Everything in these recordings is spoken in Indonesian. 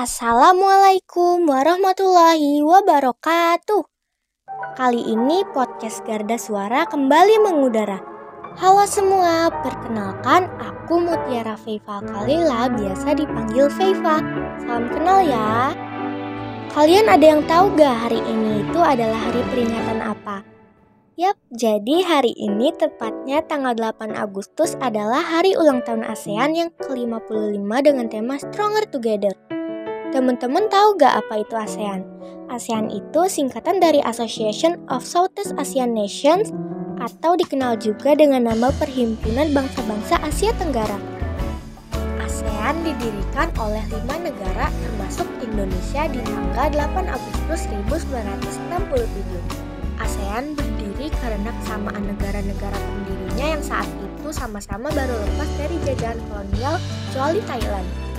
Assalamualaikum warahmatullahi wabarakatuh. Kali ini podcast Garda Suara kembali mengudara. Halo semua, perkenalkan aku Mutiara Feifa Kalila, biasa dipanggil Feifa. Salam kenal ya. Kalian ada yang tahu gak hari ini itu adalah hari peringatan apa? Yap, jadi hari ini tepatnya tanggal 8 Agustus adalah hari ulang tahun ASEAN yang ke-55 dengan tema Stronger Together. Teman-teman tahu gak apa itu ASEAN? ASEAN itu singkatan dari Association of Southeast Asian Nations atau dikenal juga dengan nama Perhimpunan Bangsa-Bangsa Asia Tenggara. ASEAN didirikan oleh lima negara termasuk Indonesia di tanggal 8 Agustus 1967. ASEAN berdiri karena kesamaan negara-negara pendirinya yang saat itu sama-sama baru lepas dari jajahan kolonial kecuali Thailand.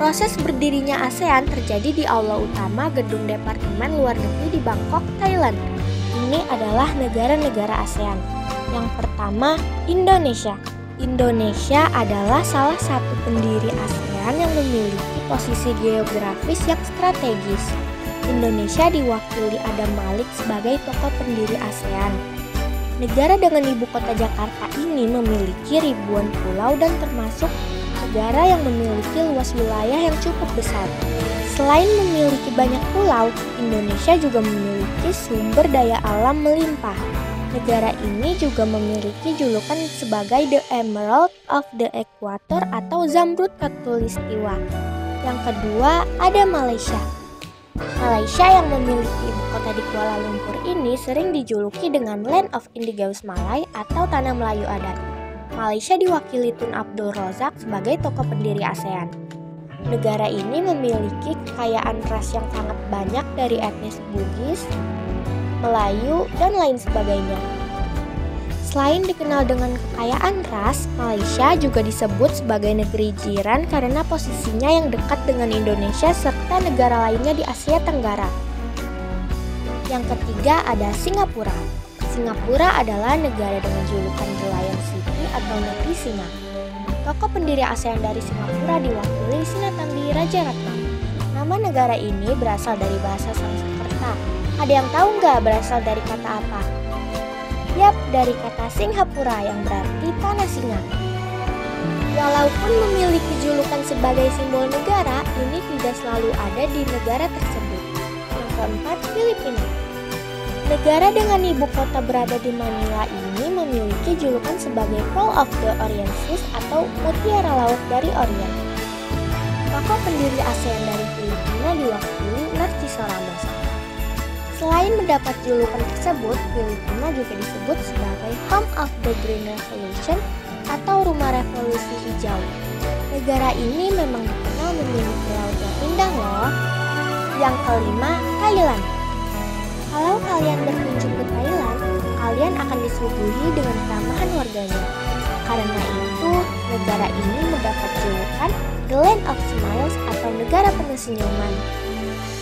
Proses berdirinya ASEAN terjadi di aula utama Gedung Departemen Luar Negeri di Bangkok, Thailand. Ini adalah negara-negara ASEAN. Yang pertama, Indonesia. Indonesia adalah salah satu pendiri ASEAN yang memiliki posisi geografis yang strategis. Indonesia diwakili Adam Malik sebagai tokoh pendiri ASEAN. Negara dengan ibu kota Jakarta ini memiliki ribuan pulau dan termasuk negara yang memiliki luas wilayah yang cukup besar. Selain memiliki banyak pulau, Indonesia juga memiliki sumber daya alam melimpah. Negara ini juga memiliki julukan sebagai The Emerald of the Equator atau Zamrud Katulistiwa. Yang kedua, ada Malaysia. Malaysia yang memiliki ibu kota di Kuala Lumpur ini sering dijuluki dengan Land of Indigenous Malay atau Tanah Melayu Adat. Malaysia diwakili Tun Abdul Razak sebagai tokoh pendiri ASEAN. Negara ini memiliki kekayaan ras yang sangat banyak dari etnis Bugis, Melayu, dan lain sebagainya. Selain dikenal dengan kekayaan ras, Malaysia juga disebut sebagai negeri jiran karena posisinya yang dekat dengan Indonesia serta negara lainnya di Asia Tenggara. Yang ketiga ada Singapura. Singapura adalah negara dengan julukan The Lion City atau negeri singa. Tokoh pendiri ASEAN dari Singapura diwakili Sinatandi Raja Ratna. Nama negara ini berasal dari bahasa Sanskerta. Ada yang tahu nggak berasal dari kata apa? Yap, dari kata Singapura yang berarti tanah singa. Walaupun memiliki julukan sebagai simbol negara, ini tidak selalu ada di negara tersebut. Yang keempat, Filipina. Negara dengan ibu kota berada di Manila ini memiliki julukan sebagai Pearl of the Orient Seas atau Mutiara Laut dari Orient. Tokoh pendiri ASEAN dari Filipina diwakili Narciso Ramos. Selain mendapat julukan tersebut, Filipina juga disebut sebagai Home of the Green Revolution atau Rumah Revolusi Hijau. Negara ini memang dikenal memiliki laut yang indah loh. Yang kelima, Thailand. Kalian berkunjung ke Thailand, kalian akan disuguhi dengan keramahan warganya. Karena itu, negara ini mendapat julukan The Land of Smiles atau negara penuh senyuman.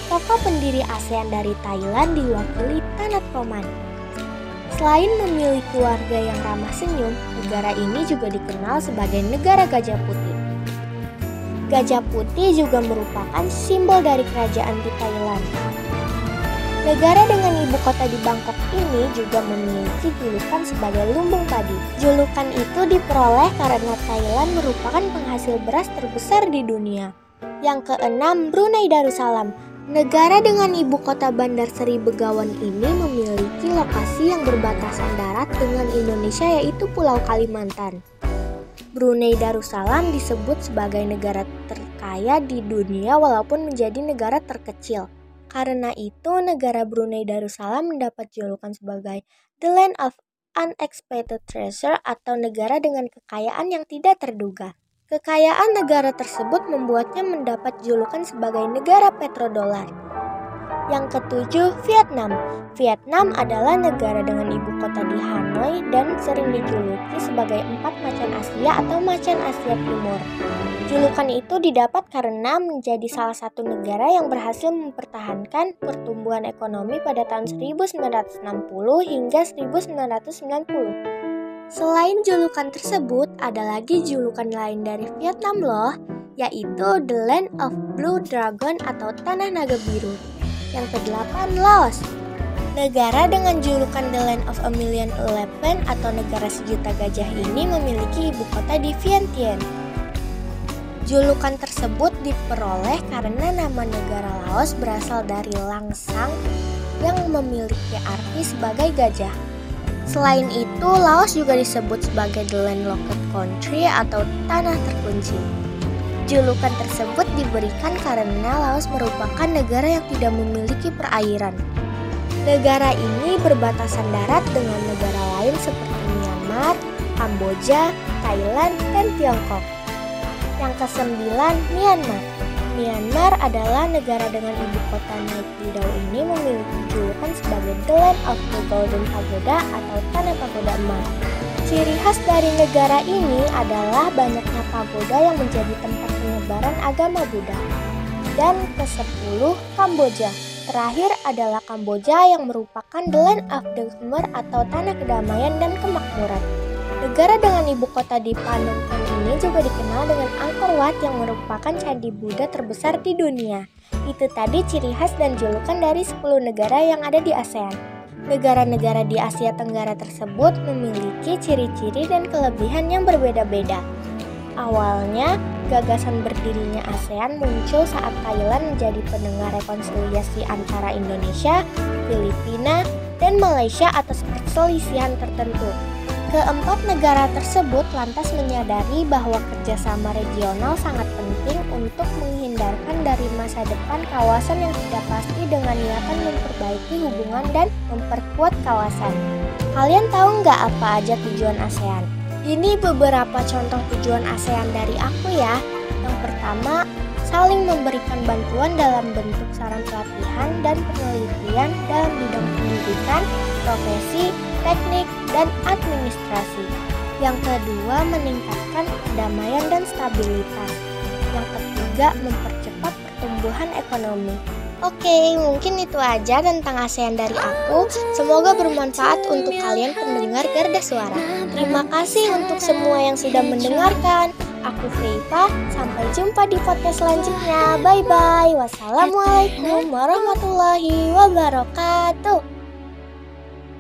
Tokoh pendiri ASEAN dari Thailand diwakili Tanat Proman. Selain memiliki warga yang ramah senyum, negara ini juga dikenal sebagai negara gajah putih. Gajah putih juga merupakan simbol dari kerajaan di Thailand. Negara dengan ibu kota di Bangkok ini juga memiliki julukan sebagai lumbung padi. Julukan itu diperoleh karena Thailand merupakan penghasil beras terbesar di dunia. Yang keenam, Brunei Darussalam Negara dengan ibu kota Bandar Seri Begawan ini memiliki lokasi yang berbatasan darat dengan Indonesia yaitu Pulau Kalimantan. Brunei Darussalam disebut sebagai negara terkaya di dunia walaupun menjadi negara terkecil. Karena itu, negara Brunei Darussalam mendapat julukan sebagai The Land of Unexpected Treasure atau negara dengan kekayaan yang tidak terduga. Kekayaan negara tersebut membuatnya mendapat julukan sebagai negara petrodolar. Yang ketujuh, Vietnam. Vietnam adalah negara dengan ibu kota di Hanoi dan sering dijuluki sebagai empat macan Asia atau macan Asia Timur. Julukan itu didapat karena menjadi salah satu negara yang berhasil mempertahankan pertumbuhan ekonomi pada tahun 1960 hingga 1990. Selain julukan tersebut, ada lagi julukan lain dari Vietnam loh, yaitu The Land of Blue Dragon atau Tanah Naga Biru. Yang kedelapan, Laos. Negara dengan julukan The Land of a Million Elephant atau negara sejuta gajah ini memiliki ibu kota di Vientiane. Julukan tersebut diperoleh karena nama negara Laos berasal dari langsang yang memiliki arti sebagai gajah. Selain itu, Laos juga disebut sebagai the landlocked country atau tanah terkunci. Julukan tersebut diberikan karena Laos merupakan negara yang tidak memiliki perairan. Negara ini berbatasan darat dengan negara lain seperti Myanmar, Kamboja, Thailand, dan Tiongkok. Yang kesembilan, Myanmar. Myanmar adalah negara dengan ibu kota Naypyidaw ini memiliki julukan sebagai The Land of the Golden Pagoda atau Tanah Pagoda Emas. Ciri khas dari negara ini adalah banyaknya pagoda yang menjadi tempat penyebaran agama Buddha. Dan ke-10, Kamboja. Terakhir adalah Kamboja yang merupakan The Land of the Khmer atau Tanah Kedamaian dan Kemakmuran. Negara dengan ibu kota di Phnom Penh ini juga dikenal dengan Angkor Wat yang merupakan candi Buddha terbesar di dunia. Itu tadi ciri khas dan julukan dari 10 negara yang ada di ASEAN. Negara-negara di Asia Tenggara tersebut memiliki ciri-ciri dan kelebihan yang berbeda-beda. Awalnya, gagasan berdirinya ASEAN muncul saat Thailand menjadi pendengar rekonsiliasi antara Indonesia, Filipina, dan Malaysia atas perselisihan tertentu. Keempat negara tersebut lantas menyadari bahwa kerjasama regional sangat penting untuk menghindarkan dari masa depan kawasan yang tidak pasti dengan niatan memperbaiki hubungan dan memperkuat kawasan. Kalian tahu nggak apa aja tujuan ASEAN? Ini beberapa contoh tujuan ASEAN dari aku ya. Yang pertama, saling memberikan bantuan dalam bentuk saran pelatihan dan penelitian dalam bidang pendidikan, profesi, teknik, dan administrasi. Yang kedua, meningkatkan kedamaian dan stabilitas. Yang ketiga, mempercepat pertumbuhan ekonomi. Oke, mungkin itu aja tentang ASEAN dari aku. Semoga bermanfaat untuk kalian pendengar Garda Suara. Terima kasih untuk semua yang sudah mendengarkan. Aku Feifa, sampai jumpa di podcast selanjutnya. Bye bye. Wassalamualaikum warahmatullahi wabarakatuh.